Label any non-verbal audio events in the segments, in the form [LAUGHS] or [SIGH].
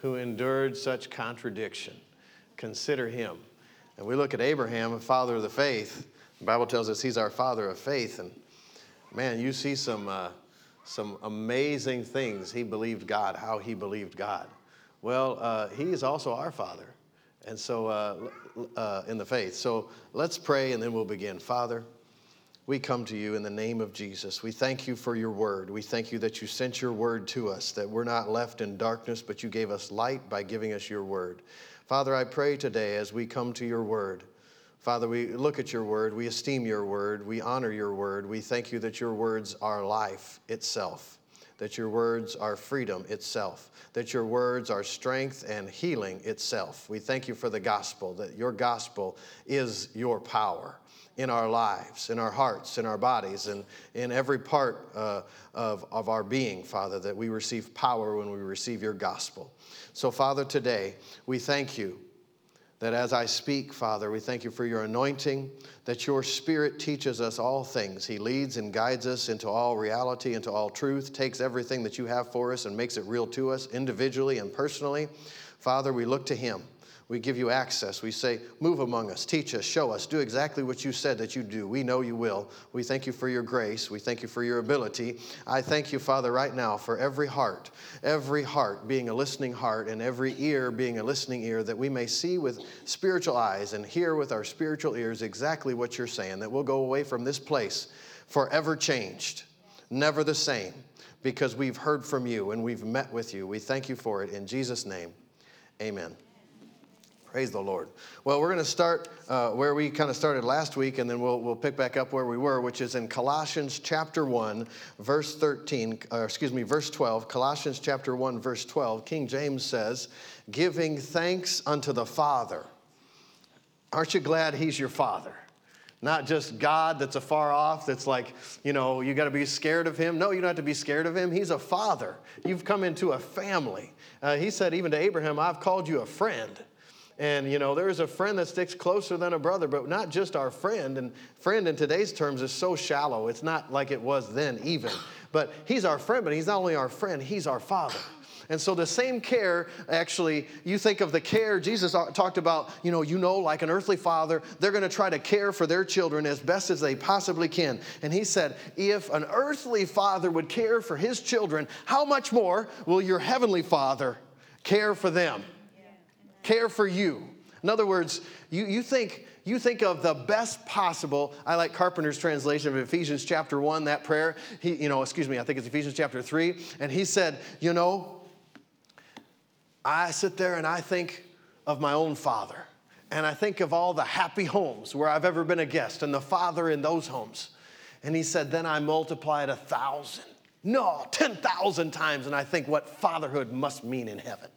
who endured such contradiction. Consider him. And we look at Abraham, a father of the faith. The Bible tells us he's our father of faith. And man, you see some, uh, some amazing things. He believed God, how he believed God. Well, uh, he is also our father. And so, uh, uh in the faith. So let's pray and then we'll begin. Father, we come to you in the name of Jesus. We thank you for your word. We thank you that you sent your word to us, that we're not left in darkness, but you gave us light by giving us your word. Father, I pray today as we come to your word. Father, we look at your word, we esteem your word, we honor your word. We thank you that your words are life itself, that your words are freedom itself, that your words are strength and healing itself. We thank you for the gospel, that your gospel is your power in our lives, in our hearts, in our bodies, and in every part uh, of, of our being, Father, that we receive power when we receive your gospel. So, Father, today we thank you that as I speak, Father, we thank you for your anointing, that your Spirit teaches us all things. He leads and guides us into all reality, into all truth, takes everything that you have for us and makes it real to us individually and personally. Father, we look to Him. We give you access. We say, Move among us, teach us, show us, do exactly what you said that you do. We know you will. We thank you for your grace. We thank you for your ability. I thank you, Father, right now for every heart, every heart being a listening heart, and every ear being a listening ear, that we may see with spiritual eyes and hear with our spiritual ears exactly what you're saying, that we'll go away from this place forever changed, never the same, because we've heard from you and we've met with you. We thank you for it. In Jesus' name, amen. Praise the Lord. Well, we're going to start uh, where we kind of started last week, and then we'll, we'll pick back up where we were, which is in Colossians chapter 1, verse 13, or excuse me, verse 12. Colossians chapter 1, verse 12. King James says, giving thanks unto the Father. Aren't you glad He's your Father? Not just God that's afar off, that's like, you know, you got to be scared of him. No, you don't have to be scared of him. He's a father. You've come into a family. Uh, he said, even to Abraham, I've called you a friend. And you know, there's a friend that sticks closer than a brother, but not just our friend. And friend in today's terms is so shallow. It's not like it was then, even. But he's our friend, but he's not only our friend, he's our father. And so the same care, actually, you think of the care Jesus talked about, you know, you know, like an earthly father, they're going to try to care for their children as best as they possibly can. And he said, if an earthly father would care for his children, how much more will your heavenly father care for them? Care for you. In other words, you, you, think, you think of the best possible. I like Carpenter's translation of Ephesians chapter 1, that prayer. He, you know, excuse me, I think it's Ephesians chapter 3. And he said, You know, I sit there and I think of my own father. And I think of all the happy homes where I've ever been a guest and the father in those homes. And he said, Then I multiply it a thousand. No, 10,000 times. And I think what fatherhood must mean in heaven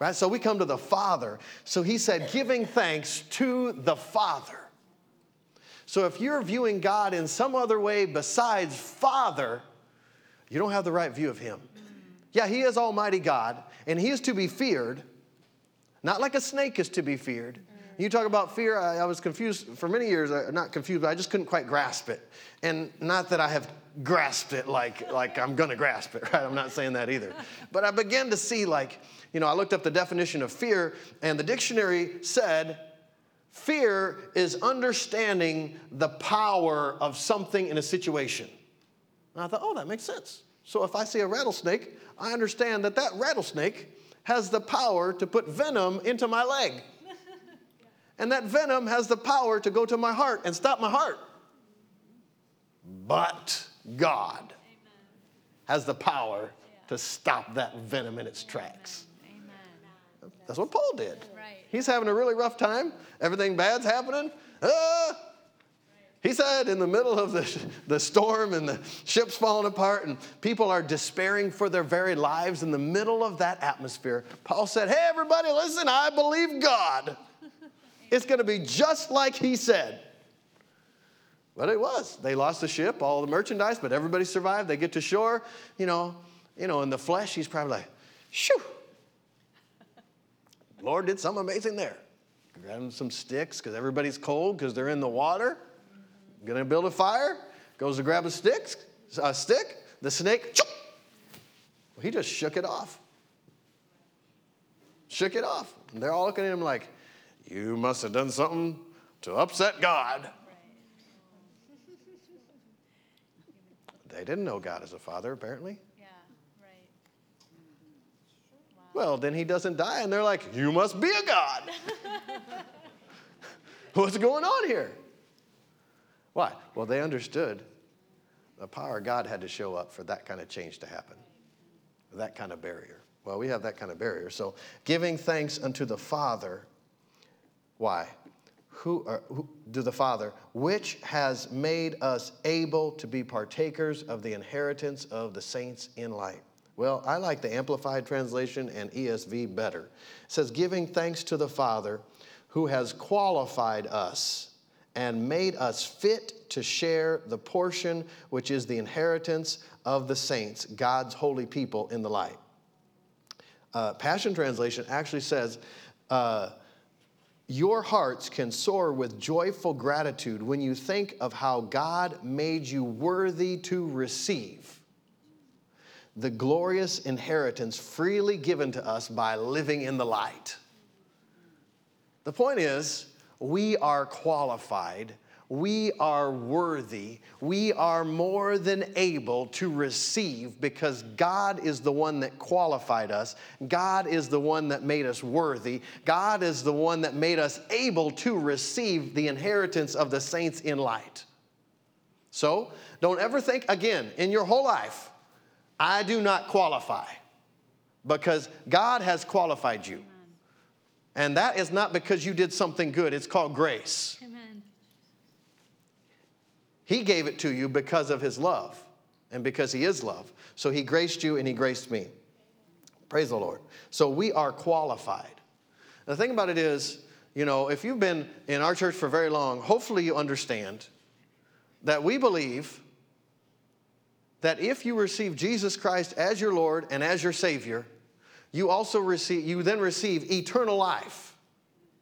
right? So we come to the Father. So he said, giving thanks to the Father. So if you're viewing God in some other way besides Father, you don't have the right view of him. Yeah, he is Almighty God, and he is to be feared, not like a snake is to be feared. You talk about fear, I, I was confused for many years, uh, not confused, but I just couldn't quite grasp it. And not that I have grasped it like, like I'm gonna grasp it, [LAUGHS] right? I'm not saying that either. But I began to see, like, you know, I looked up the definition of fear, and the dictionary said fear is understanding the power of something in a situation. And I thought, oh, that makes sense. So if I see a rattlesnake, I understand that that rattlesnake has the power to put venom into my leg. And that venom has the power to go to my heart and stop my heart. But God Amen. has the power to stop that venom in its tracks. That's what Paul did. Right. He's having a really rough time. Everything bad's happening. Ah! He said in the middle of the, the storm and the ship's falling apart and people are despairing for their very lives in the middle of that atmosphere, Paul said, Hey, everybody, listen, I believe God. It's going to be just like he said. But it was. They lost the ship, all the merchandise, but everybody survived. They get to shore. You know, you know, in the flesh, he's probably like, shoo, [LAUGHS] Lord did something amazing there. Grabbing some sticks because everybody's cold because they're in the water. Gonna build a fire. Goes to grab a stick. A stick. The snake. Well, he just shook it off. shook it off. And they're all looking at him like, You must have done something to upset God. They didn't know God as a father, apparently. Yeah, right. Well, then he doesn't die, and they're like, You must be a God. [LAUGHS] What's going on here? Why? Well, they understood the power of God had to show up for that kind of change to happen, that kind of barrier. Well, we have that kind of barrier. So, giving thanks unto the Father, why? Who, or, who do the Father, which has made us able to be partakers of the inheritance of the saints in light. Well, I like the Amplified Translation and ESV better. It says, giving thanks to the Father who has qualified us and made us fit to share the portion which is the inheritance of the saints, God's holy people in the light. Uh, Passion Translation actually says, uh, Your hearts can soar with joyful gratitude when you think of how God made you worthy to receive the glorious inheritance freely given to us by living in the light. The point is, we are qualified, we are worthy, we are more than able to receive because God is the one that qualified us. God is the one that made us worthy. God is the one that made us able to receive the inheritance of the saints in light. So, don't ever think again in your whole life, I do not qualify because God has qualified you. And that is not because you did something good, it's called grace. Amen. He gave it to you because of His love and because He is love. So He graced you and He graced me. Praise the Lord. So we are qualified. The thing about it is, you know, if you've been in our church for very long, hopefully you understand that we believe that if you receive Jesus Christ as your Lord and as your Savior, you also receive, you then receive eternal life,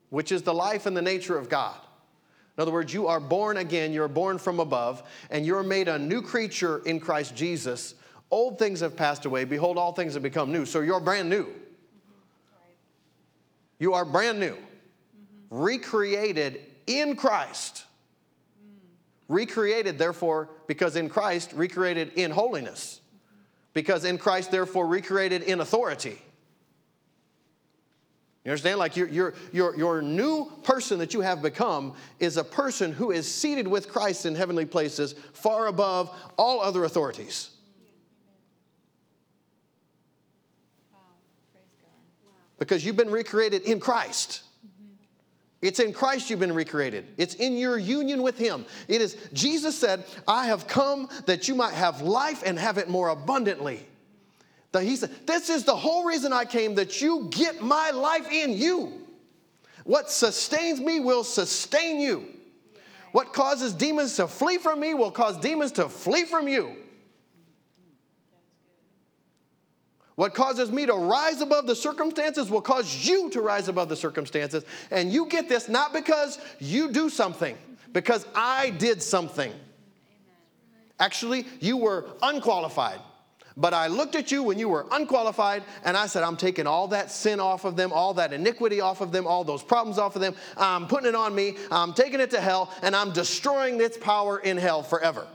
which is the life and the nature of God. In other words, you are born again, you're born from above, and you're made a new creature in Christ Jesus. Old things have passed away. Behold, all things have become new. So you're brand new. You are brand new, recreated in Christ. Recreated, therefore, because in Christ, recreated in holiness. Because in Christ, therefore, recreated in authority. You understand? Like your, your, your, your new person that you have become is a person who is seated with Christ in heavenly places, far above all other authorities. Because you've been recreated in Christ. It's in Christ you've been recreated. It's in your union with Him. It is, Jesus said, I have come that you might have life and have it more abundantly. That he said, This is the whole reason I came, that you get my life in you. What sustains me will sustain you. What causes demons to flee from me will cause demons to flee from you. What causes me to rise above the circumstances will cause you to rise above the circumstances. And you get this not because you do something, because I did something. Actually, you were unqualified. But I looked at you when you were unqualified and I said, I'm taking all that sin off of them, all that iniquity off of them, all those problems off of them. I'm putting it on me. I'm taking it to hell and I'm destroying its power in hell forever.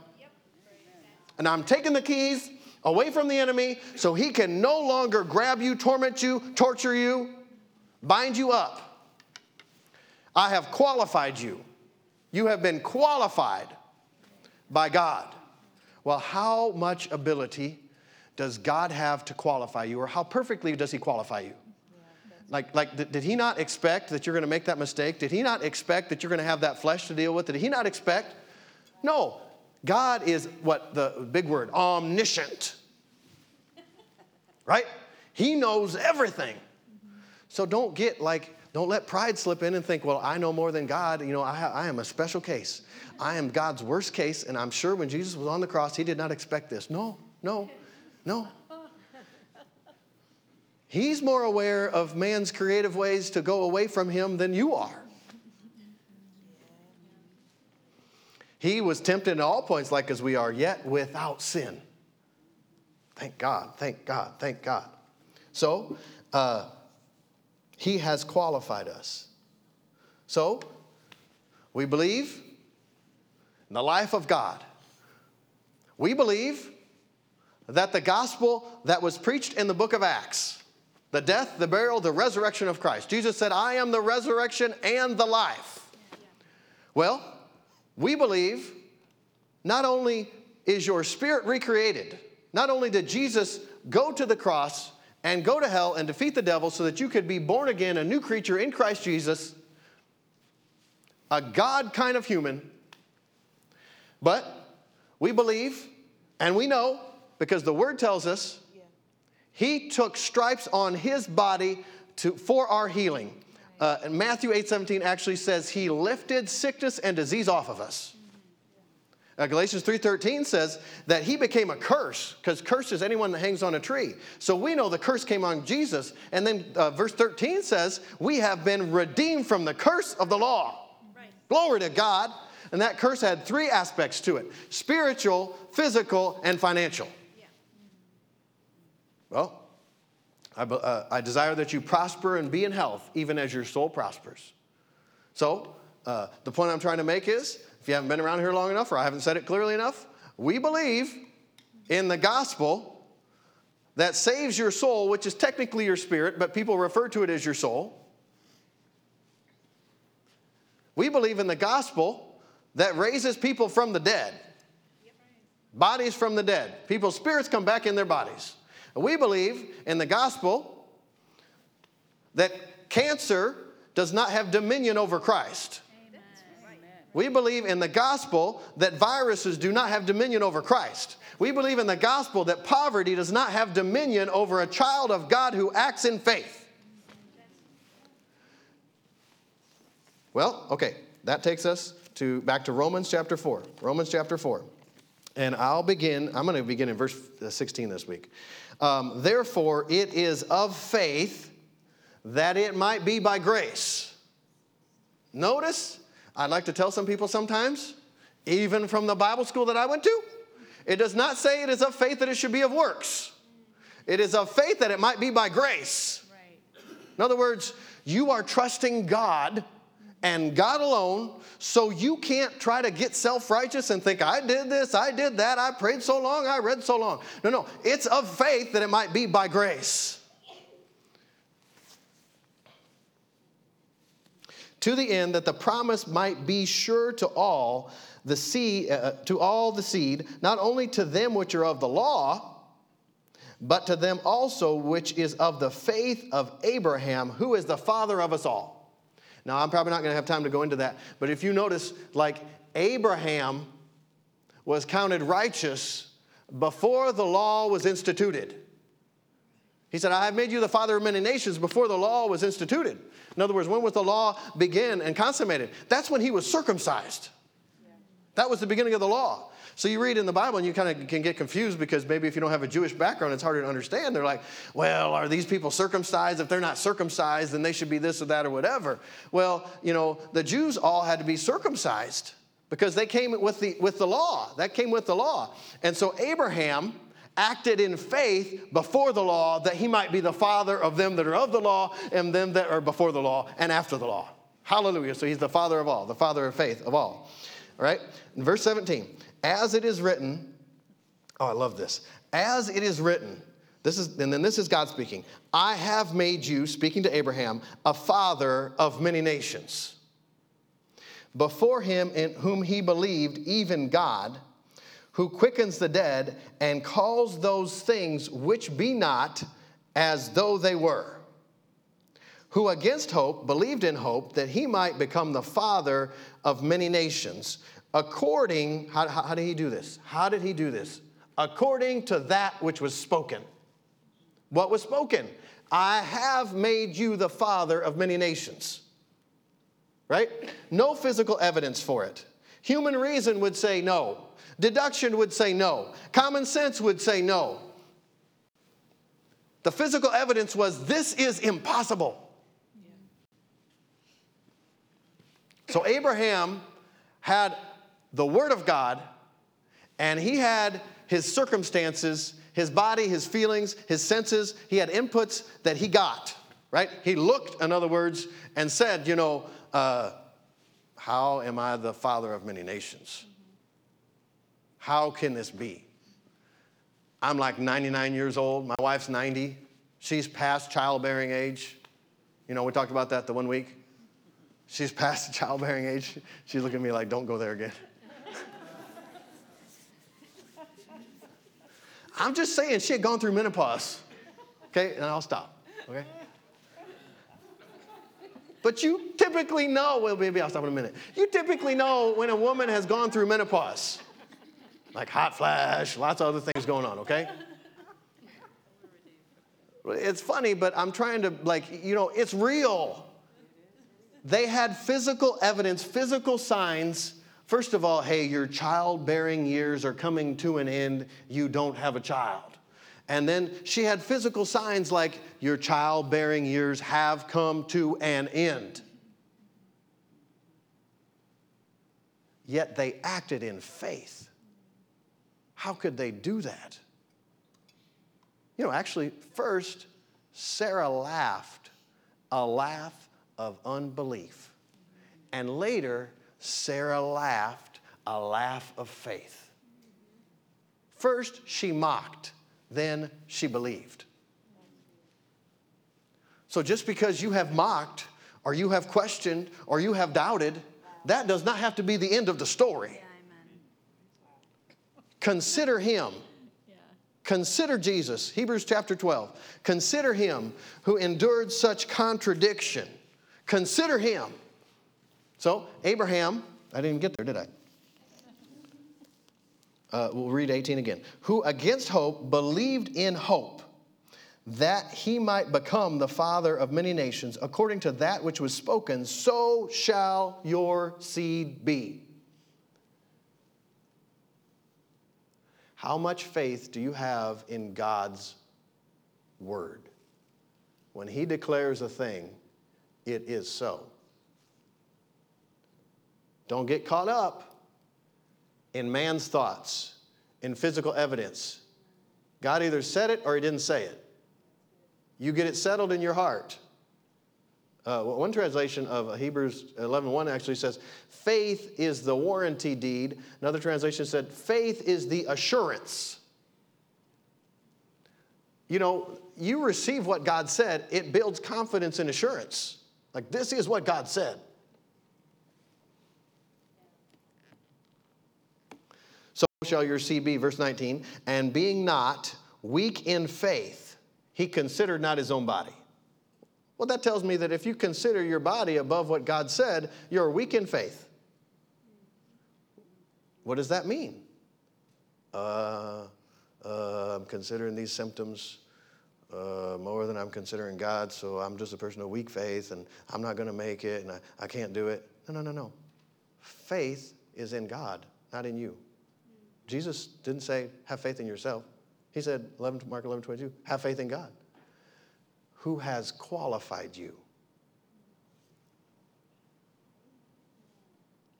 And I'm taking the keys away from the enemy so he can no longer grab you, torment you, torture you, bind you up. I have qualified you. You have been qualified by God. Well, how much ability does God have to qualify you, or how perfectly does He qualify you? Like, like did he not expect that you're going to make that mistake? Did he not expect that you're going to have that flesh to deal with? Did he not expect? No. God is what the big word, omniscient. Right? He knows everything. So don't get like, don't let pride slip in and think, well, I know more than God. You know, I, I am a special case. I am God's worst case, and I'm sure when Jesus was on the cross, he did not expect this. No, no. No. He's more aware of man's creative ways to go away from him than you are. He was tempted in all points like as we are, yet without sin. Thank God, thank God, thank God. So, uh, He has qualified us. So, we believe in the life of God. We believe that the gospel that was preached in the book of Acts, the death, the burial, the resurrection of Christ. Jesus said, I am the resurrection and the life. Well, we believe not only is your spirit recreated, not only did Jesus go to the cross and go to hell and defeat the devil so that you could be born again, a new creature in Christ Jesus, a God kind of human, but we believe and we know because the word tells us he took stripes on his body to, for our healing. Uh, and Matthew 8 17 actually says he lifted sickness and disease off of us. Uh, Galatians 3:13 says that he became a curse because curse is anyone that hangs on a tree. So we know the curse came on Jesus. And then uh, verse 13 says we have been redeemed from the curse of the law. Right. Glory to God. And that curse had three aspects to it: spiritual, physical, and financial. Well, I, uh, I, desire that you prosper and be in health, even as your soul prospers. So, uh, the point I'm trying to make is if you haven't been around here long enough or I haven't said it clearly enough, we believe in the gospel that saves your soul, which is technically your spirit, but people refer to it as your soul. We believe in the gospel that raises people from the dead, bodies from the dead. People's spirits come back in their bodies. We believe in the gospel that cancer does not have dominion over Christ. We believe in the gospel that viruses do not have dominion over Christ. We believe in the gospel that poverty does not have dominion over a child of God who acts in faith. Well, okay, that takes us to back to Romans chapter 4. Romans chapter 4. And I'll begin, I'm going to begin in verse uh, 16 this week. Um, Therefore, it is of faith that it might be by grace. Notice I'd like to tell some people sometimes, even from the Bible school that I went to, it does not say it is of faith that it should be of works. It is of faith that it might be by grace. Right. In other words, you are trusting God and God alone, so you can't try to get self righteous and think, I did this, I did that, I prayed so long, I read so long. No, no, it's of faith that it might be by grace. to the end that the promise might be sure to all the seed, uh, to all the seed, not only to them which are of the law, but to them also which is of the faith of Abraham, who is the father of us all. Now, I'm probably not going to have time to go into that, but if you notice, like Abraham was counted righteous before the law was instituted. He said, I have made you the father of many nations before the law was instituted. In other words, when was the law begin and consummated? That's when he was circumcised. That was the beginning of the law. So you read in the Bible and you kind of can get confused because maybe if you don't have a Jewish background, it's harder to understand. They're like, well, are these people circumcised? If they're not circumcised, then they should be this or that or whatever. Well, you know, the Jews all had to be circumcised because they came with the, with the law. That came with the law. And so Abraham acted in faith before the law that he might be the father of them that are of the law and them that are before the law and after the law. Hallelujah. So he's the father of all, the father of faith of all. All right? In verse 17, as it is written, oh, I love this. As it is written, this is, and then this is God speaking. I have made you, speaking to Abraham, a father of many nations. Before him in whom he believed, even God, who quickens the dead and calls those things which be not as though they were, who against hope believed in hope that he might become the father of many nations, according, how, how, did he do this? How did he do this? According to that which was spoken. What was spoken? I have made you the father of many nations. Right? No physical evidence for it. Human reason would say no. Deduction would say no. Common sense would say no. The physical evidence was this is impossible. So Abraham had the Word of God, and he had his circumstances, his body, his feelings, his senses. He had inputs that he got right? He looked, in other words, and said, you know, uh, how am I the father of many nations? How can this be? I'm like 99 years old. My wife's 90. She's past childbearing age. You know, we talked about that the one week. She's past the [LAUGHS] childbearing age. She's looking at me like, don't go there again. I'm just saying she had gone through menopause. Okay, and I'll stop. Okay? But you typically know, well, maybe I'll stop in a minute. You typically know when a woman has gone through menopause, like hot flash, lots of other things going on, okay? It's funny, but I'm trying to, like, you know, it's real. They had physical evidence, physical signs. First of all, hey, your childbearing years are coming to an end. You don't have a child. And then she had physical signs like your childbearing years have come to an end. Yet they acted in faith. How could they do that? You know, actually, first, Sarah laughed a laugh of unbelief. And later, Sarah laughed a laugh of faith. First, she mocked then she believed. So just because you have mocked, or you have questioned, or you have doubted, that does not have to be the end of the story. Consider him. Consider Jesus, Hebrews chapter 12. Consider him who endured such contradiction. Consider him. So, Abraham, I didn't get there, did I? Uh, we'll read 18 again. Who against hope believed in hope that he might become the father of many nations, according to that which was spoken, so shall your seed be. How much faith do you have in God's word? When he declares a thing, it is so. Don't get caught up in man's thoughts, in physical evidence. God either said it or he didn't say it. You get it settled in your heart. Uh, one translation of Hebrews 11:1 actually says, "Faith is the warranty deed." Another translation said, "Faith is the assurance." You know, you receive what God said, it builds confidence and assurance. Like this is what God said. Shall your seed be, verse 19, and being not weak in faith, he considered not his own body. Well, that tells me that if you consider your body above what God said, you're weak in faith. What does that mean? Uh, uh, I'm considering these symptoms uh, more than I'm considering God, so I'm just a person of weak faith and I'm not going to make it and I, I can't do it. No, no, no, no. Faith is in God, not in you. Jesus didn't say, have faith in yourself. He said, 11, Mark 11, 22, have faith in God. Who has qualified you?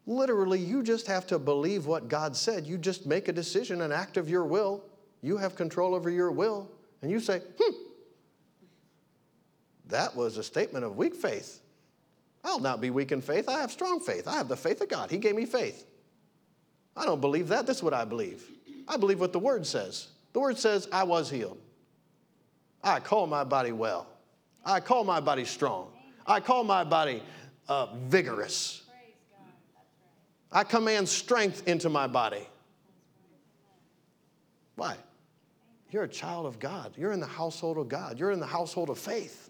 Literally, you just have to believe what God said. You just make a decision, an act of your will. You have control over your will. And you say, hmm, that was a statement of weak faith. I'll not be weak in faith. I have strong faith. I have the faith of God. He gave me faith. I don't believe that. This is what I believe. I believe what the Word says. The Word says, I was healed. I call my body well. I call my body strong. I call my body uh, vigorous. I command strength into my body. Why? You're a child of God. You're in the household of God. You're in the household of faith.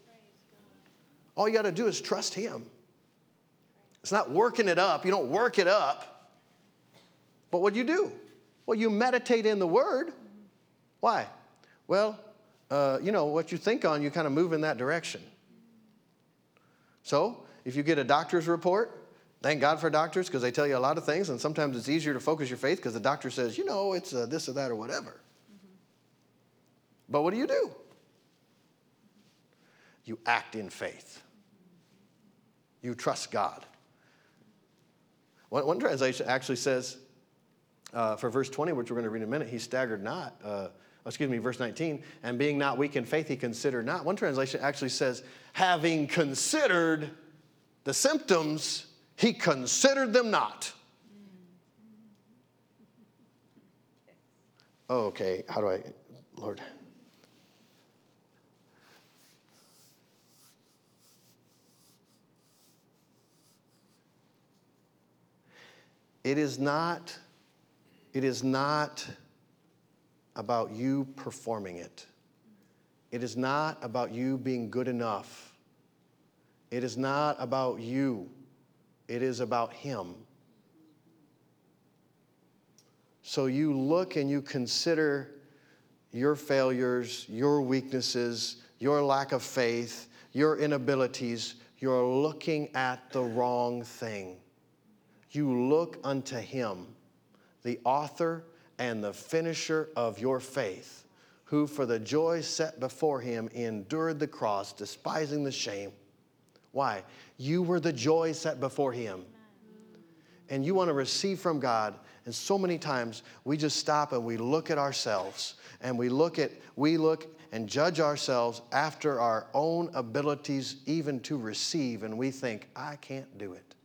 All you got to do is trust Him. It's not working it up. You don't work it up. But what do you do? Well, you meditate in the Word. Why? Well, uh, you know, what you think on, you kind of move in that direction. So, if you get a doctor's report, thank God for doctors because they tell you a lot of things, and sometimes it's easier to focus your faith because the doctor says, you know, it's uh, this or that or whatever. Mm-hmm. But what do you do? You act in faith, you trust God. One, one translation actually says, uh, for verse 20, which we're going to read in a minute, he staggered not, uh, excuse me, verse 19, and being not weak in faith, he considered not. One translation actually says, having considered the symptoms, he considered them not. Oh, okay, how do I, Lord? It is not, it is not about you performing it. It is not about you being good enough. It is not about you. It is about Him. So you look and you consider your failures, your weaknesses, your lack of faith, your inabilities. You're looking at the wrong thing. You look unto Him, the author and the finisher of your faith, who for the joy set before him endured the cross, despising the shame. Why? You were the joy set before him. And you want to receive from God. And so many times we just stop and we look at ourselves and we look at, we look and judge ourselves after our own abilities even to receive, and we think, I can't do it.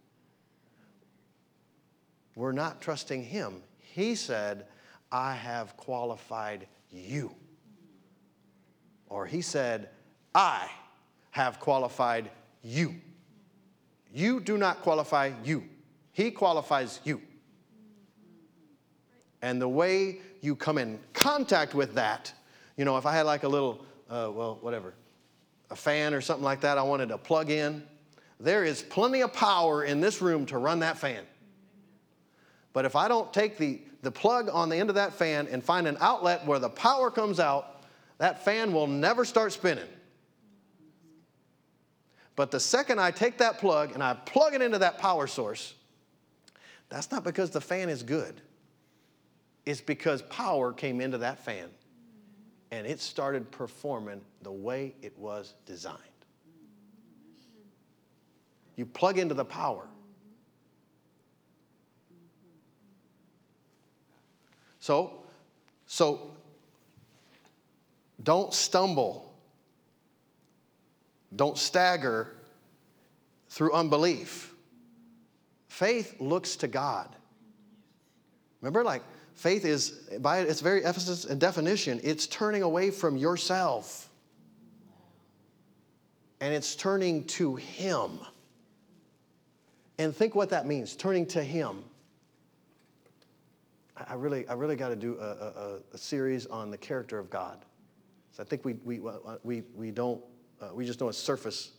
We're not trusting Him. He said, I have qualified you. Or he said, I have qualified you. You do not qualify you, he qualifies you. And the way you come in contact with that, you know, if I had like a little, uh, well, whatever, a fan or something like that I wanted to plug in, there is plenty of power in this room to run that fan. But if I don't take the the plug on the end of that fan and find an outlet where the power comes out, that fan will never start spinning. But the second I take that plug and I plug it into that power source, that's not because the fan is good. It's because power came into that fan and it started performing the way it was designed. You plug into the power. So, so don't stumble. Don't stagger through unbelief. Faith looks to God. Remember, like, faith is, by its very emphasis and definition, it's turning away from yourself and it's turning to Him. And think what that means turning to Him. I really, I really got to do a, a, a, series on the character of God. So I think we, we, we, we don't, uh, we just know a surface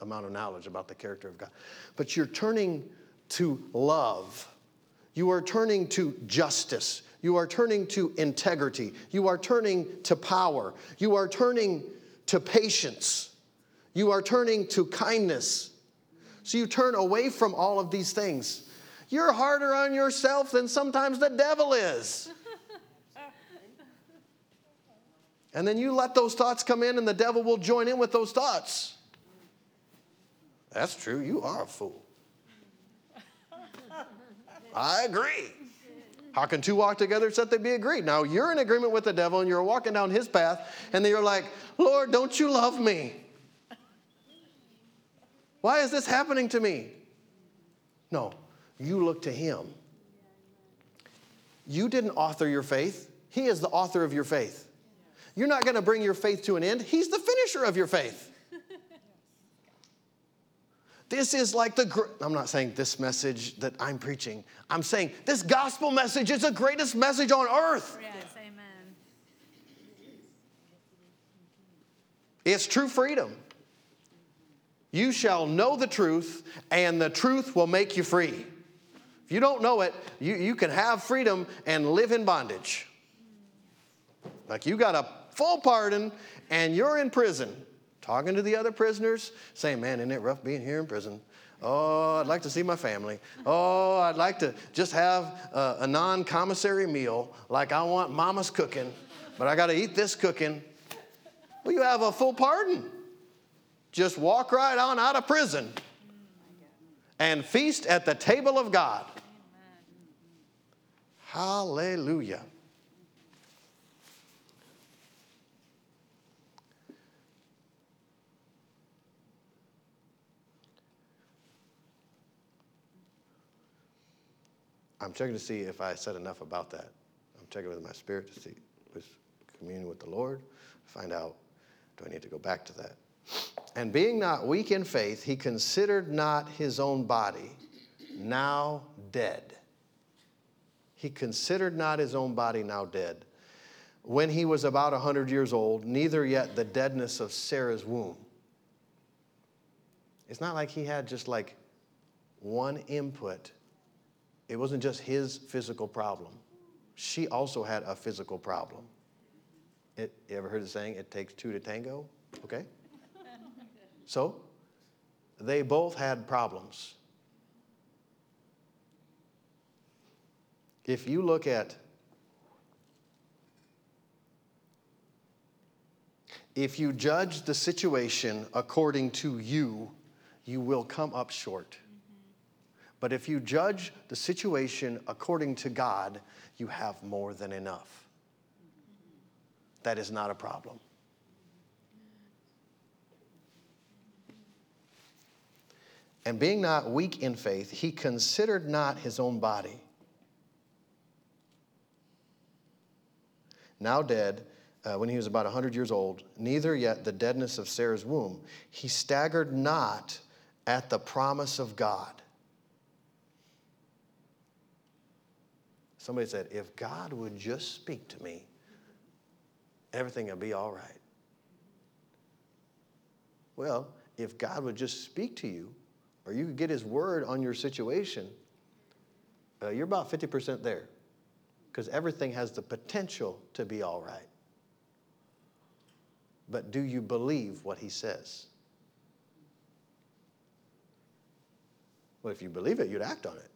amount of knowledge about the character of God. But you're turning to love. You are turning to justice. You are turning to integrity. You are turning to power. You are turning to patience. You are turning to kindness. So you turn away from all of these things you're harder on yourself than sometimes the devil is. [LAUGHS] And then you let those thoughts come in, and the devil will join in with those thoughts. That's true. You are a fool. I agree. How can two walk together except they be agreed? Now you're in agreement with the devil and you're walking down his path, and then you're like, Lord, don't you love me? Why is this happening to me? No, you look to Him. You didn't author your faith, He is the author of your faith. You're not going to bring your faith to an end, He's the finisher of your faith. [LAUGHS] This is like the, gr- I'm not saying this message that I'm preaching. I'm saying this gospel message is the greatest message on earth. Yes, amen. It's true freedom. You shall know the truth, and the truth will make you free. You don't know it, you, you can have freedom and live in bondage. Like you got a full pardon and you're in prison, talking to the other prisoners, saying, Man, isn't it rough being here in prison? Oh, I'd like to see my family. Oh, I'd like to just have a, a non commissary meal like I want mama's cooking, but I got to eat this cooking. Well, you have a full pardon. Just walk right on out of prison and feast at the table of God. Hallelujah. I'm checking to see if I said enough about that. I'm checking with my spirit to see, with communion with the Lord, find out do I need to go back to that? And being not weak in faith, he considered not his own body now dead he considered not his own body, now dead. When he was about a 100 years old, neither yet the deadness of Sarah's womb. It's not like he had just like one input. It wasn't just his physical problem. She also had a physical problem. It, you ever heard the saying, it takes two to tango? Okay? [LAUGHS] So, they both had problems. If you look at if you judge the situation according to you, you will come up short. Mm-hmm. But if you judge the situation according to God, you have more than enough. Mm-hmm. That is not a problem. And being not weak in faith, he considered not his own body. Now dead, uh, when he was about 100 years old, neither yet the deadness of Sarah's womb. He staggered not at the promise of God. Somebody said, if God would just speak to me, everything would be all right. Well, if God would just speak to you, or you could get his word on your situation, uh, you're about 50% there because everything has the potential to be all right. But do you believe what he says? Well, if you believe it, you'd act on it.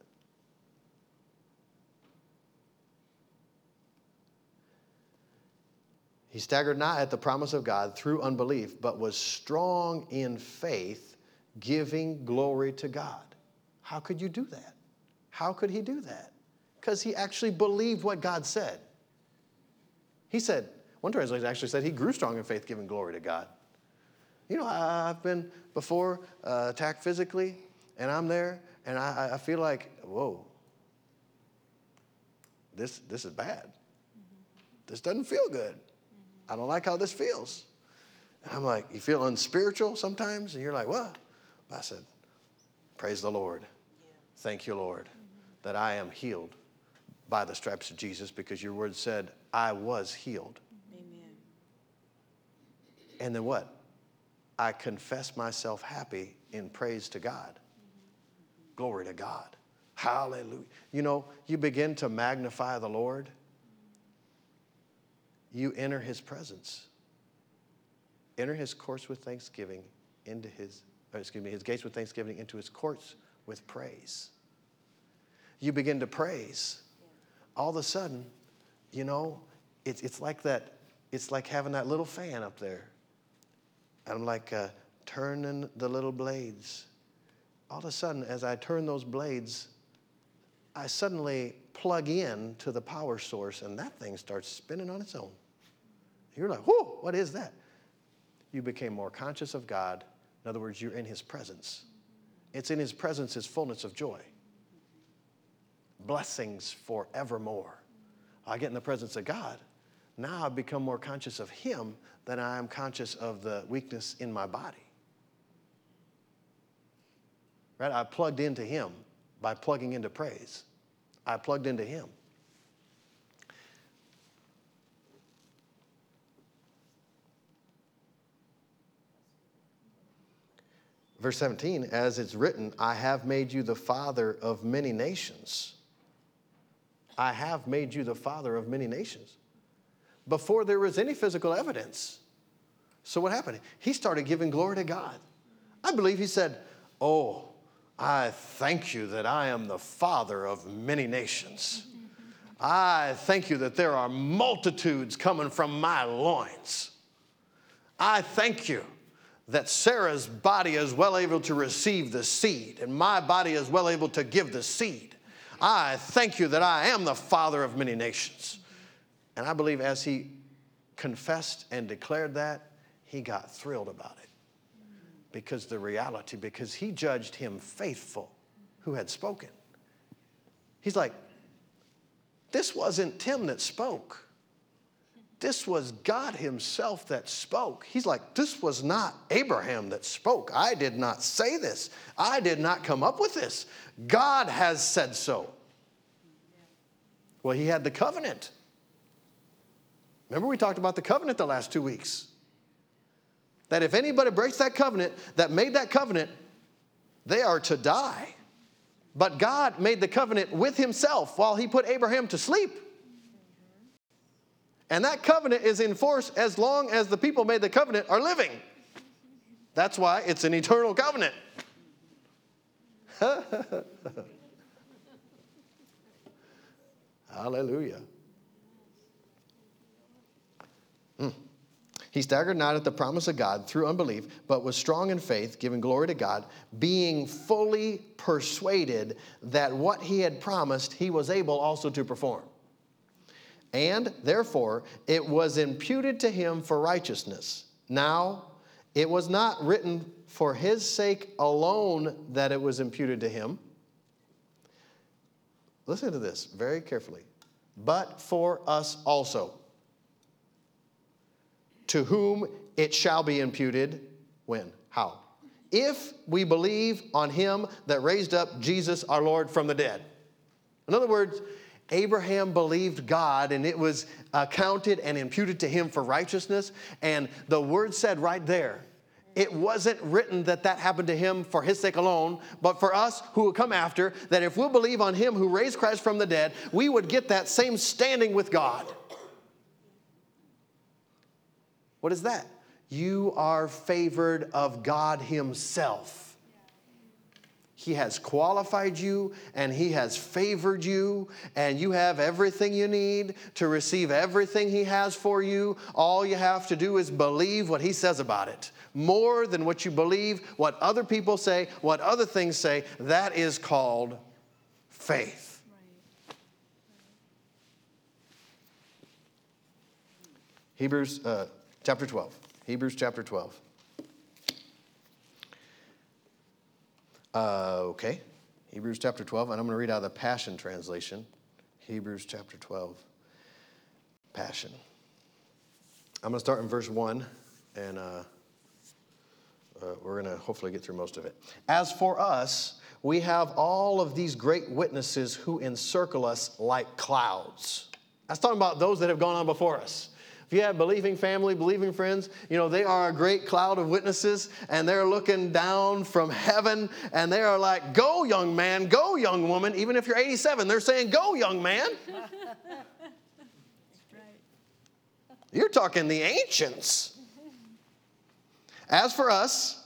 He staggered not at the promise of God through unbelief, but was strong in faith, giving glory to God. How could you do that? How could he do that? Because he actually believed what God said. He said, one translation actually said he grew strong in faith, giving glory to God. You know, I've been before uh, attacked physically, and I'm there, and I, I feel like, whoa, this, this is bad. This doesn't feel good. I don't like how this feels. And I'm like, you feel unspiritual sometimes? And you're like, what? I said, praise the Lord. Thank you, Lord, that I am healed by the stripes of Jesus because your word said, I was healed. Amen. And then what? I confess myself happy in praise to God. Glory to God. Hallelujah. You know, you begin to magnify the Lord, you enter his presence. Enter his courts with thanksgiving into his, excuse me, his gates with thanksgiving, into his courts with praise. You begin to praise. All of a sudden, you know, it's, it's like that, it's like having that little fan up there. I'm like uh, turning the little blades all of a sudden, as I turn those blades, I suddenly plug in to the power source and that thing starts spinning on its own. You're like, whoa, what is that? You became more conscious of God. In other words, you're in His presence. It's in His presence, His fullness of joy. Blessings forevermore. I get in the presence of God. Now I've become more conscious of Him than I am conscious of the weakness in my body. Right? I plugged into Him by plugging into praise. I plugged into Him. Verse 17, as it's written, I have made you the father of many nations. I have made you the father of many nations. Before there was any physical evidence. So what happened? He started giving glory to God. I believe he said, Oh, I thank you that I am the father of many nations. I thank you that there are multitudes coming from my loins. I thank you that Sarah's body is well able to receive the seed, and my body is well able to give the seed. I thank you that I am the father of many nations. And I believe as he confessed and declared that, he got thrilled about it because the reality, because he judged him faithful who had spoken. He's like, This wasn't Tim that spoke. This was God Himself that spoke. He's like, This was not Abraham that spoke. I did not say this. I did not come up with this. God has said so. Well, He had the covenant. Remember, we talked about the covenant the last two weeks. That if anybody breaks that covenant, that made that covenant, they are to die. But God made the covenant with Himself while He put Abraham to sleep. And that covenant is in force as long as the people made the covenant are living. That's why it's an eternal covenant. [LAUGHS] Hallelujah. Mm. He staggered not at the promise of God through unbelief, but was strong in faith, giving glory to God, being fully persuaded that what he had promised he was able also to perform. And therefore, it was imputed to him for righteousness. Now, it was not written for his sake alone that it was imputed to him. Listen to this very carefully. But for us also to whom it shall be imputed. When? How? If we believe on him that raised up Jesus our Lord from the dead. In other words, Abraham believed God and it was accounted and imputed to him for righteousness. And the word said right there, it wasn't written that that happened to him for his sake alone, but for us who will come after, that if we'll believe on him who raised Christ from the dead, we would get that same standing with God. What is that? You are favored of God Himself. He has qualified you and He has favored you, and you have everything you need to receive everything He has for you. All you have to do is believe what He says about it. More than what you believe, what other people say, what other things say, that is called faith. Hebrews uh, chapter 12. Hebrews chapter 12. Uh, okay. Hebrews chapter 12, and I'm going to read out of the Passion Translation. Hebrews chapter 12, Passion. I'm going to start in verse 1, and uh, uh, we're going to hopefully get through most of it. As for us, we have all of these great witnesses who encircle us like clouds. That's talking about those that have gone on before us. If you have believing family, believing friends, you know, they are a great cloud of witnesses and they're looking down from heaven and they are like, Go, young man, go, young woman. Even if you're 87, they're saying, Go, young man. [LAUGHS] You're talking the ancients. As for us,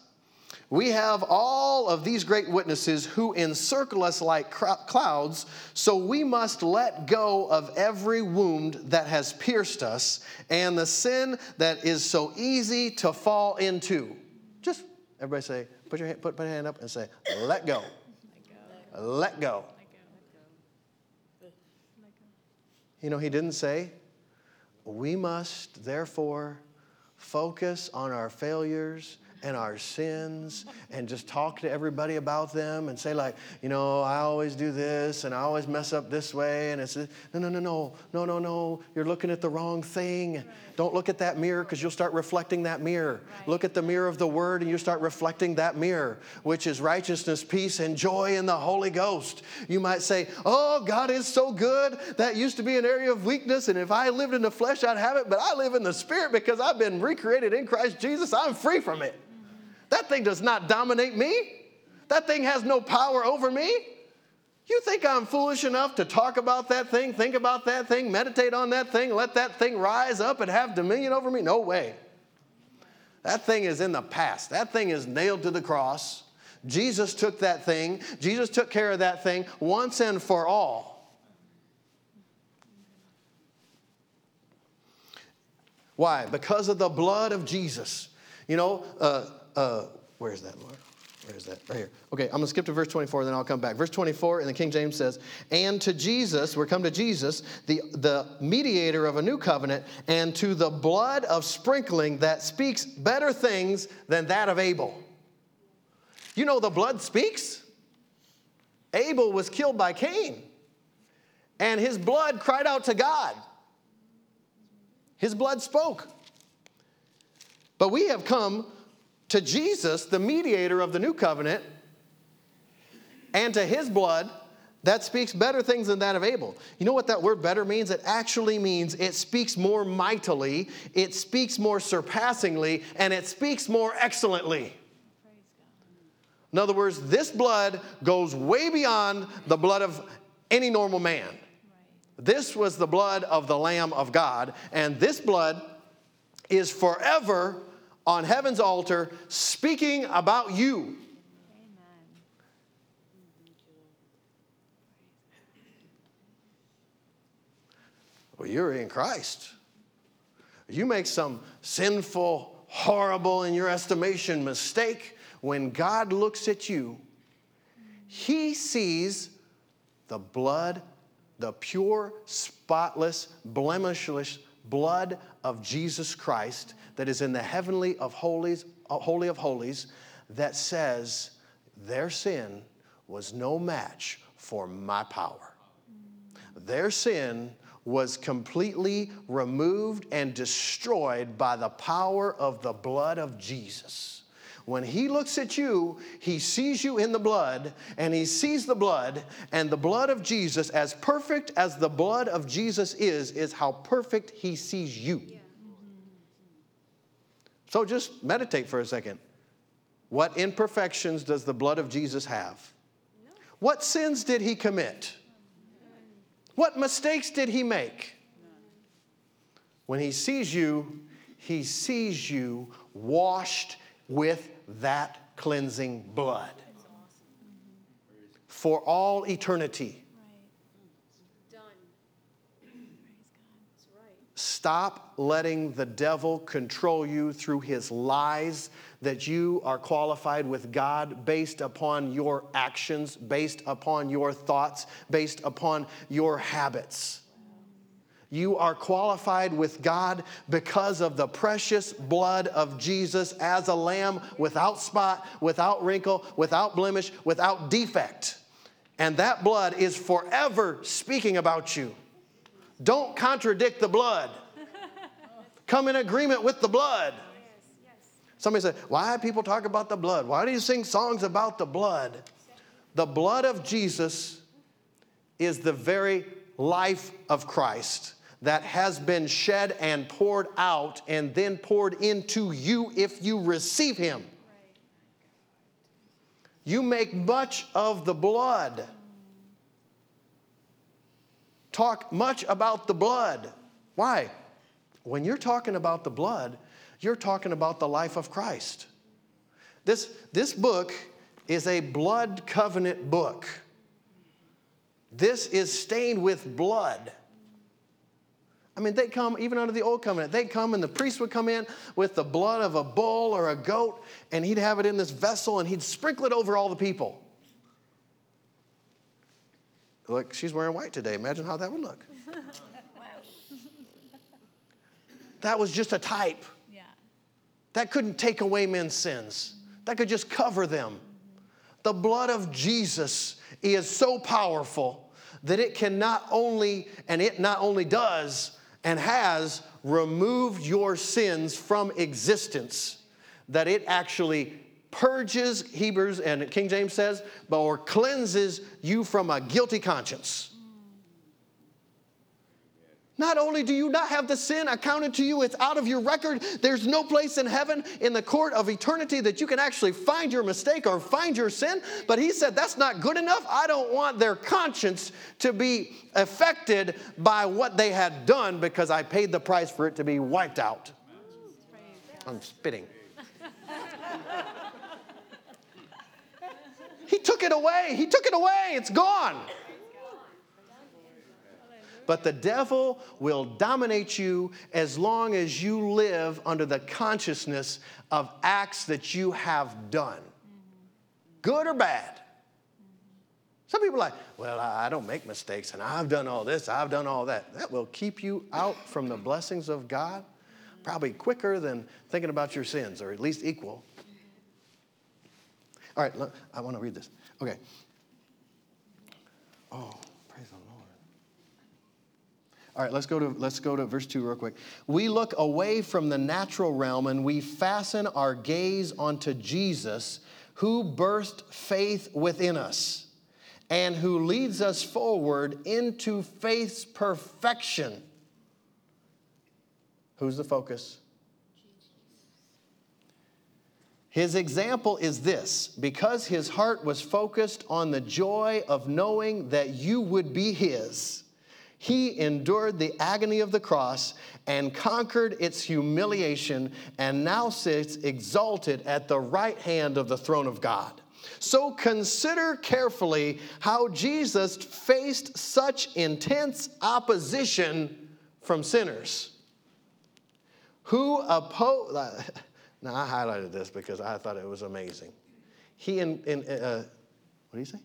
we have all of these great witnesses who encircle us like clouds, so we must let go of every wound that has pierced us and the sin that is so easy to fall into. Just everybody say, put your hand, put, put your hand up and say, let go. Let go. Let go. You know, he didn't say, we must therefore focus on our failures and our sins and just talk to everybody about them and say like you know i always do this and i always mess up this way and it's no no no no no no no. You're looking at the wrong thing. Right. don't look at that mirror because you'll start reflecting that mirror. Right. look at the mirror of the word and you start reflecting that mirror which is righteousness peace and joy in the holy ghost. You might say oh god is so good. That used to be an area of weakness and if i lived in the flesh i'd have it but i live in the spirit because i've been recreated in christ jesus. I'm free from it that thing does not dominate me. That thing has no power over me. You think I'm foolish enough to talk about that thing, think about that thing, meditate on that thing, let that thing rise up and have dominion over me? No way. That thing is in the past. That thing is nailed to the cross. Jesus took that thing, Jesus took care of that thing once and for all. Why? Because of the blood of Jesus. You know, uh, uh, where is that, Lord? Where is that? Right here. Okay, I'm going to skip to verse 24, then I'll come back. Verse 24 in the King James says, And to Jesus, we're come to Jesus, the, the mediator of a new covenant, and to the blood of sprinkling that speaks better things than that of Abel. You know, the blood speaks. Abel was killed by Cain. And his blood cried out to God. His blood spoke. But we have come to Jesus, the mediator of the new covenant, and to his blood that speaks better things than that of Abel. You know what that word better means? It actually means it speaks more mightily, it speaks more surpassingly, and it speaks more excellently. In other words, this blood goes way beyond the blood of any normal man. This was the blood of the Lamb of God, and this blood is forever on heaven's altar speaking about you. Well, you're in Christ. You make some sinful, horrible, in your estimation, mistake. When God looks at you, He sees the blood, the pure, spotless, blemishless blood of Jesus Christ that is in the heavenly of holies, uh, holy of holies, that says their sin was no match for my power. Their sin was completely removed and destroyed by the power of the blood of Jesus. When he looks at you, he sees you in the blood, and he sees the blood, and the blood of Jesus, as perfect as the blood of Jesus is, is how perfect he sees you. So just meditate for a second. What imperfections does the blood of Jesus have? What sins did he commit? What mistakes did he make? When he sees you, he sees you washed with that cleansing blood for all eternity. Stop letting the devil control you through his lies that you are qualified with God based upon your actions, based upon your thoughts, based upon your habits. You are qualified with God because of the precious blood of Jesus as a lamb without spot, without wrinkle, without blemish, without defect. And that blood is forever speaking about you. Don't contradict the blood. [LAUGHS] Come in agreement with the blood. Oh, Somebody said, Why people talk about the blood? Why do you sing songs about the blood? The blood of Jesus is the very life of Christ that has been shed and poured out and then poured into you if you receive Him. You make much of the blood. Talk much about the blood. Why? When you're talking about the blood, you're talking about the life of Christ. This, this book is a blood covenant book. This is stained with blood. I mean, they come, even under the old covenant, they'd come and the priest would come in with the blood of a bull or a goat, and he'd have it in this vessel and he'd sprinkle it over all the people. Look, she's wearing white today. Imagine how that would look. that was just a type. That couldn't take away men's sins, that could just cover them. The blood of Jesus is so powerful that it can not only, and it not only does and has removed your sins from existence, that it actually purges, Hebrews and King James says, but or cleanses you from a guilty conscience. Not only do you not have the sin accounted to you, it's out of your record. There's no place in heaven, in the court of eternity, that you can actually find your mistake or find your sin. But he said, That's not good enough. I don't want their conscience to be affected by what they had done because I paid the price for it to be wiped out. I'm spitting. [LAUGHS] he took it away. He took it away. It's gone. But the devil will dominate you as long as you live under the consciousness of acts that you have done, good or bad. Some people are like, well, I don't make mistakes and I've done all this, I've done all that. That will keep you out from the blessings of God probably quicker than thinking about your sins, or at least equal. All right, I want to read this. Okay. Oh. Praise the Lord. All right, let's go to let's go to verse 2 real quick. We look away from the natural realm and we fasten our gaze onto Jesus, who birthed faith within us and who leads us forward into faith's perfection. Who's the focus? His example is this because his heart was focused on the joy of knowing that you would be his, he endured the agony of the cross and conquered its humiliation and now sits exalted at the right hand of the throne of God. So consider carefully how Jesus faced such intense opposition from sinners who oppose. [LAUGHS] Now, I highlighted this because I thought it was amazing. He, in, in uh, what do you say?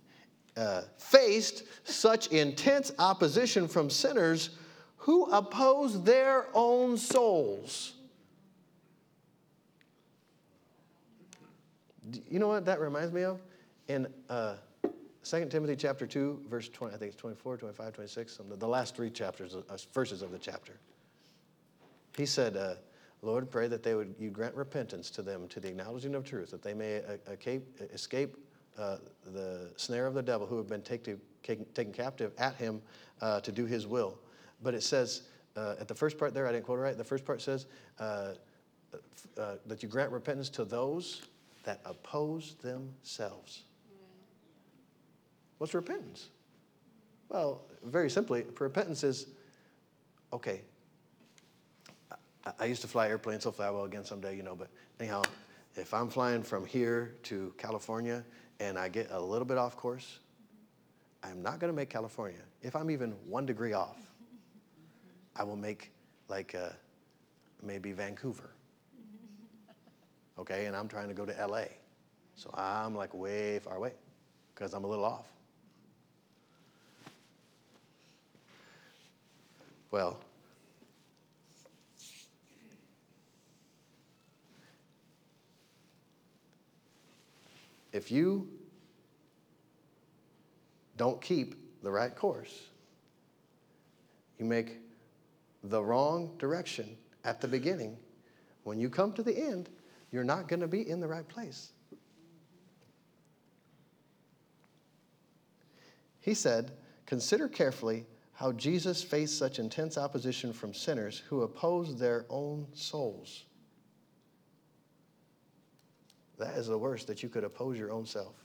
Uh, faced such intense opposition from sinners who oppose their own souls. You know what that reminds me of? In uh, 2 Timothy chapter 2, verse 20, I think it's 24, 25, 26, the last three chapters, uh, verses of the chapter. He said, uh, Lord, pray that they would you grant repentance to them to the acknowledging of truth, that they may escape uh, the snare of the devil who have been take taken captive at him uh, to do his will. But it says uh, at the first part there, I didn't quote it right. The first part says uh, uh, that you grant repentance to those that oppose themselves. What's repentance? Well, very simply, repentance is okay, I used to fly airplanes, so fly well again someday, you know. But anyhow, if I'm flying from here to California and I get a little bit off course, I'm not going to make California. If I'm even one degree off, I will make like uh, maybe Vancouver. Okay, and I'm trying to go to LA. So I'm like way far away because I'm a little off. Well, if you don't keep the right course, you make the wrong direction at the beginning, when you come to the end, you're not going to be in the right place. He said, Consider carefully how Jesus faced such intense opposition from sinners who opposed their own souls. That is the worst that you could oppose your own self.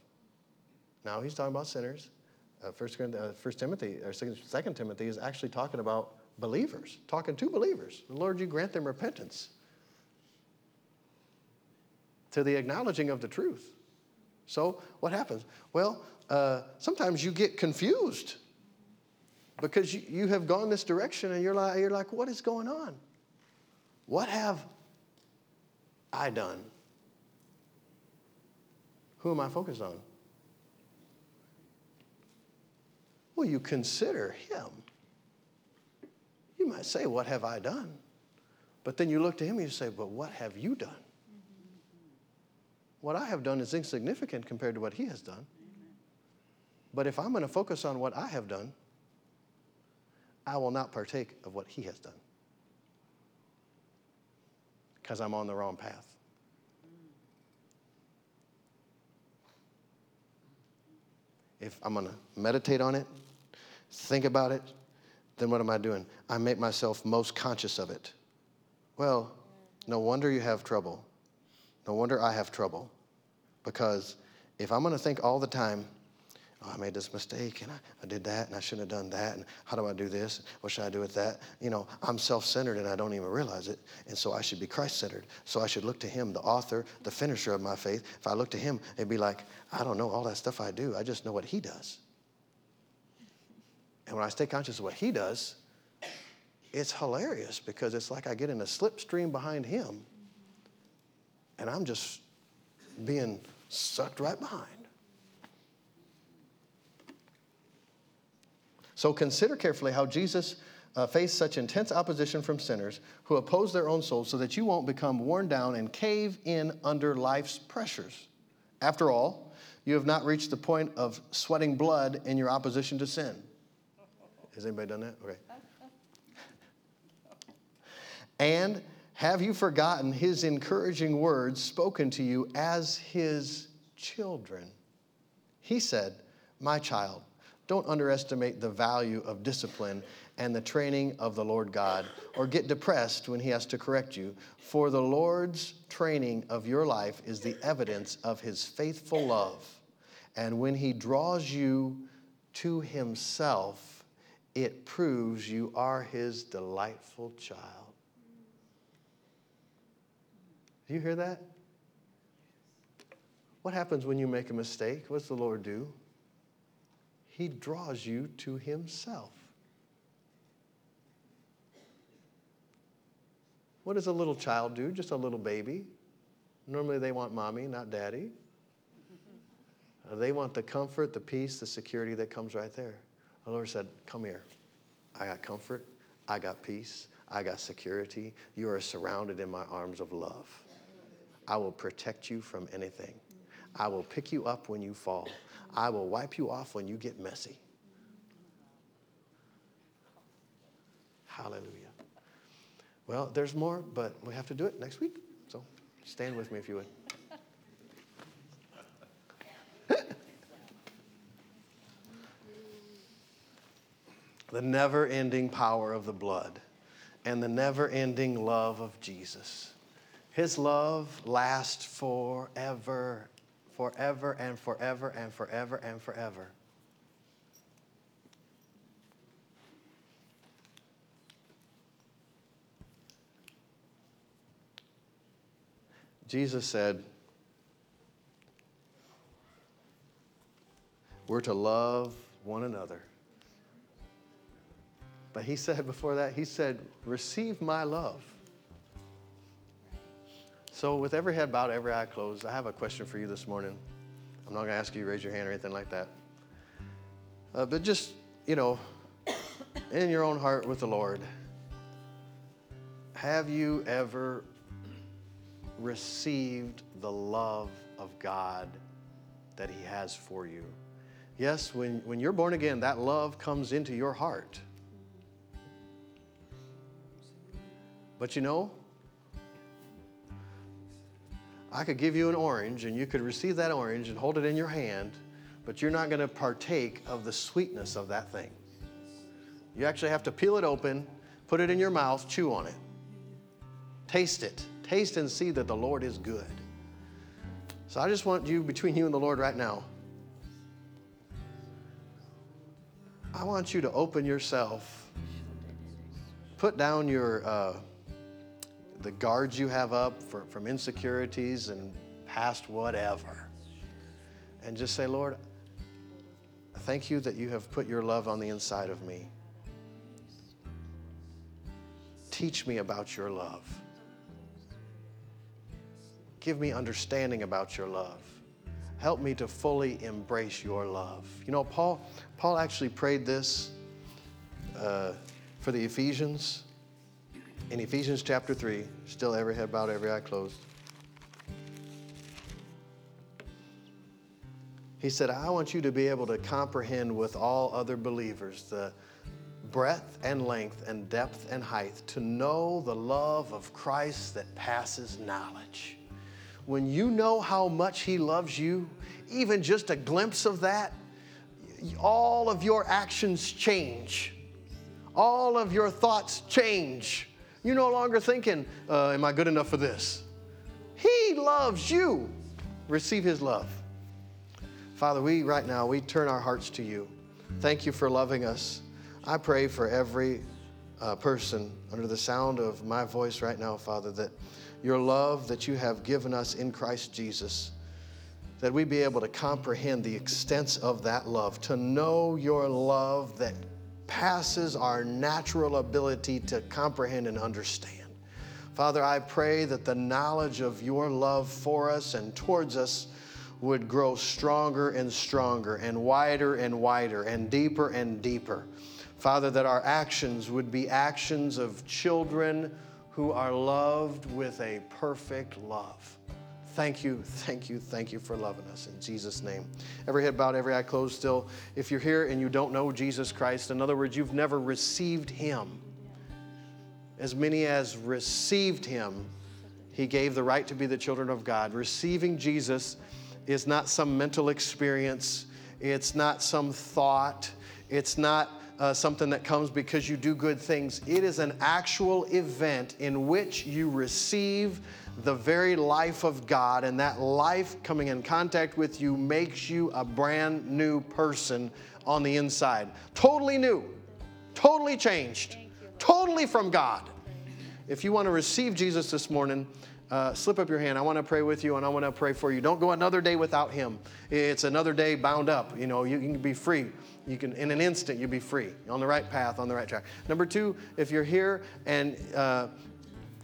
Now he's talking about sinners. Uh, First, uh, First Timothy or Second Timothy is actually talking about believers, talking to believers. Lord, you grant them repentance to the acknowledging of the truth. So what happens? Well, uh, sometimes you get confused because you, you have gone this direction and you're like, you're like, what is going on? What have I done? Who am I focused on? Well, you consider him. You might say, What have I done? But then you look to him and you say, But what have you done? What I have done is insignificant compared to what he has done. But if I'm going to focus on what I have done, I will not partake of what he has done because I'm on the wrong path. If I'm going to meditate on it, think about it, then what am I doing? I make myself most conscious of it. Well, no wonder you have trouble. No wonder I have trouble. Because if I'm going to think all the time, oh, I made this mistake and I, I, did that and I shouldn't have done that and how do I do this? What should I do with that? You know, I'm self centered and I don't even realize it. And so I should be Christ centered. So I should look to Him, the author, the finisher of my faith. If I look to Him, it'd be like, I don't know all that stuff I do. I just know what He does. And when I stay conscious of what He does, it's hilarious because it's like I get in a slipstream behind Him and I'm just being sucked right behind. So consider carefully how Jesus uh, faced such intense opposition from sinners who oppose their own souls so that you won't become worn down and cave in under life's pressures. After all, you have not reached the point of sweating blood in your opposition to sin. Has anybody done that? Okay. And have you forgotten his encouraging words spoken to you as his children? He said, My child, don't underestimate the value of discipline and the training of the Lord God, or get depressed when He has to correct you. For the Lord's training of your life is the evidence of His faithful love. And when He draws you to Himself, it proves you are His delightful child. Do you hear that? What happens when you make a mistake? What's the Lord do? He draws you to Himself. What does a little child do? Just a little baby. Normally they want mommy, not daddy. They want the comfort, the peace, the security that comes right there. The Lord said, Come here. I got comfort. I got peace. I got security. You are surrounded in my arms of love. I will protect you from anything. I will pick you up when you fall. I will wipe you off when you get messy. Hallelujah. Well, there's more, but we have to do it next week. So stand with me if you would. [LAUGHS] the never ending power of the blood and the never ending love of Jesus. His love lasts forever, forever and forever and forever and forever. Jesus said, We're to love one another. But he said before that, he said, Receive my love. So, with every head bowed, every eye closed, I have a question for you this morning. I'm not going to ask you to raise your hand or anything like that. Uh, but just, you know, in your own heart with the Lord, have you ever received the love of God that He has for you. Yes, when, when you're born again, that love comes into your heart. But you know, I could give you an orange and you could receive that orange and hold it in your hand, but you're not going to partake of the sweetness of that thing. You actually have to peel it open, put it in your mouth, chew on it, taste it. Taste and see that the Lord is good. So I just want you, between you and the Lord right now, I want you to open yourself, put down your uh, the guards you have up for, from insecurities and past whatever, and just say, Lord, thank you that you have put your love on the inside of me. Teach me about your love. Give me understanding about your love. Help me to fully embrace your love. You know, Paul, Paul actually prayed this uh, for the Ephesians in Ephesians chapter 3. Still every head bowed, every eye closed. He said, I want you to be able to comprehend with all other believers the breadth and length and depth and height, to know the love of Christ that passes knowledge when you know how much He loves you, even just a glimpse of that, all of your actions change. All of your thoughts change. You're no longer thinking, uh, Am I good enough for this? He loves you. Receive His love. Father, we right now, we turn our hearts to you. Thank you for loving us. I pray for every uh, person under the sound of my voice right now, Father, that your love that you have given us in Christ Jesus, that we be able to comprehend the extent of that love, to know your love that passes our natural ability to comprehend and understand. Father, I pray that the knowledge of your love for us and towards us would grow stronger and stronger and wider and wider and deeper and deeper. Father, that our actions would be actions of children who are loved with a perfect love. Thank you, thank you, thank you for loving us in Jesus' name. Every head bowed, every eye closed still. If you're here and you don't know Jesus Christ, in other words, you've never received Him as many as received him, he gave the right to be the children of God. Receiving Jesus is not some mental experience, it's not some thought, it's not uh, something that comes because you do good things. It is an actual event in which you receive the very life of God, and that life coming in contact with you makes you a brand new person on the inside. Totally new, totally changed, totally from God. If you want to receive Jesus this morning, uh, slip up your hand. I want to pray with you and I want to pray for you. Don't go another day without Him. It's another day bound up. You know, you can be free. You can, in an instant, you'll be free, on the right path, on the right track. Number two, if you're here and uh,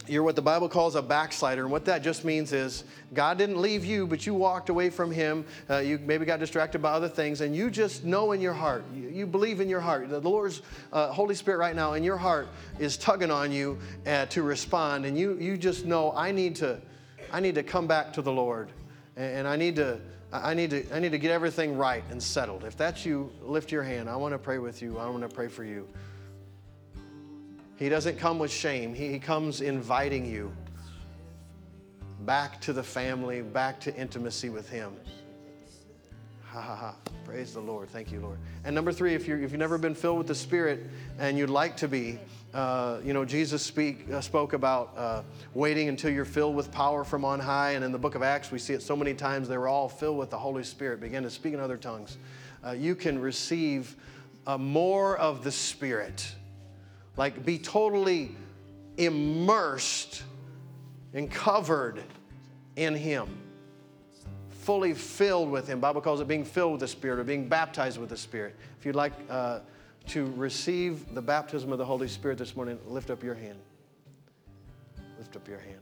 you're what the Bible calls a backslider. And what that just means is God didn't leave you, but you walked away from Him. Uh, you maybe got distracted by other things, and you just know in your heart, you, you believe in your heart. The Lord's uh, Holy Spirit right now in your heart is tugging on you uh, to respond, and you, you just know, I need, to, I need to come back to the Lord, and, and I need to. I need, to, I need to get everything right and settled. If that's you, lift your hand. I want to pray with you. I want to pray for you. He doesn't come with shame, He comes inviting you back to the family, back to intimacy with Him. Ha ha ha. Praise the Lord. Thank you, Lord. And number three, if, you if you've never been filled with the Spirit and you'd like to be, uh, you know, Jesus speak, uh, spoke about uh, waiting until you're filled with power from on high. And in the book of Acts, we see it so many times. They were all filled with the Holy Spirit, began to speak in other tongues. Uh, you can receive uh, more of the Spirit like be totally immersed and covered in him. Fully filled with him. Bible calls it being filled with the spirit or being baptized with the spirit. If you'd like uh, to receive the baptism of the holy spirit this morning lift up your hand. Lift up your hand.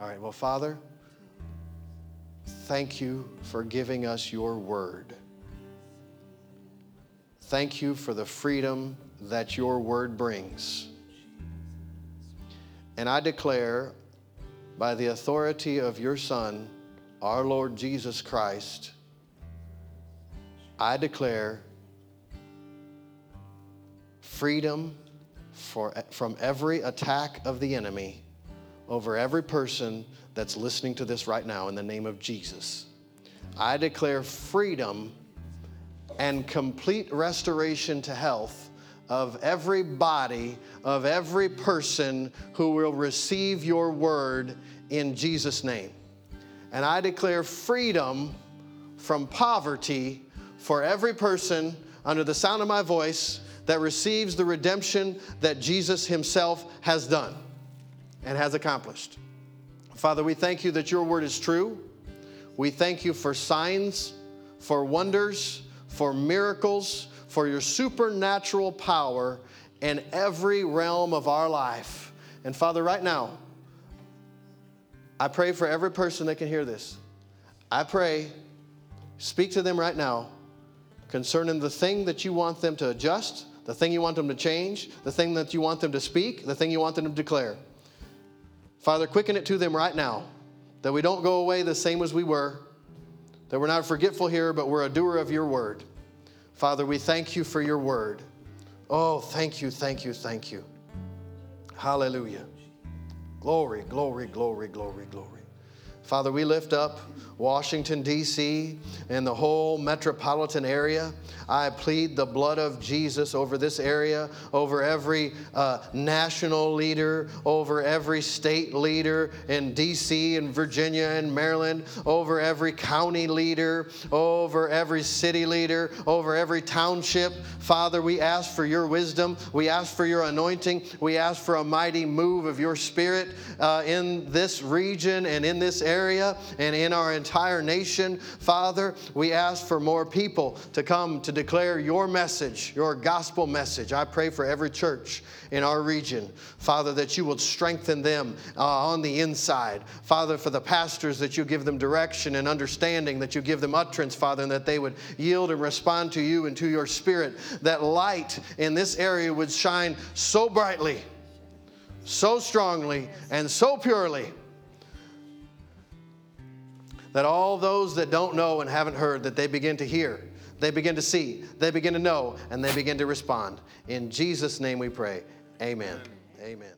All right well father thank you for giving us your word Thank you for the freedom that your word brings. And I declare, by the authority of your Son, our Lord Jesus Christ, I declare freedom for, from every attack of the enemy over every person that's listening to this right now in the name of Jesus. I declare freedom and complete restoration to health of every body, of every person who will receive your word in Jesus' name. And I declare freedom from poverty for every person under the sound of my voice that receives the redemption that Jesus himself has done and has accomplished. Father, we thank you that your word is true. We thank you for signs, for wonders, for miracles, for your supernatural power in every realm of our life. And Father, right now, I pray for every person that can hear this. I pray, speak to them right now concerning the thing that you want them to adjust, the thing you want them to change, the thing that you want them to speak, the thing you want them to declare. Father, quicken it to them right now that we don't go away the same as we were, that we're not forgetful here, but we're a doer of your word. Father, we thank you for your word. Oh, thank you, thank you, thank you. Hallelujah. Glory, glory, glory, glory, glory. Father, we lift up Washington, D.C., and the whole metropolitan area. I plead the blood of Jesus over this area, over every uh, national leader, over every state leader in D.C. and Virginia and Maryland, over every county leader, over every city leader, over every township. Father, we ask for your wisdom. We ask for your anointing. We ask for a mighty move of your spirit uh, in this region and in this area and in our entire nation. Father, we ask for more people to come to declare your message, your gospel message. I pray for every church in our region, Father, that you would strengthen them uh, on the inside. Father, for the pastors, that you give them direction and understanding, that you give them utterance, Father, and that they would yield and respond to you and to your spirit. That light in this area would shine so brightly, so strongly, and so purely that all those that don't know and haven't heard that they begin to hear they begin to see, they begin to know, and they begin to respond. In Jesus' name we pray. Amen. Amen.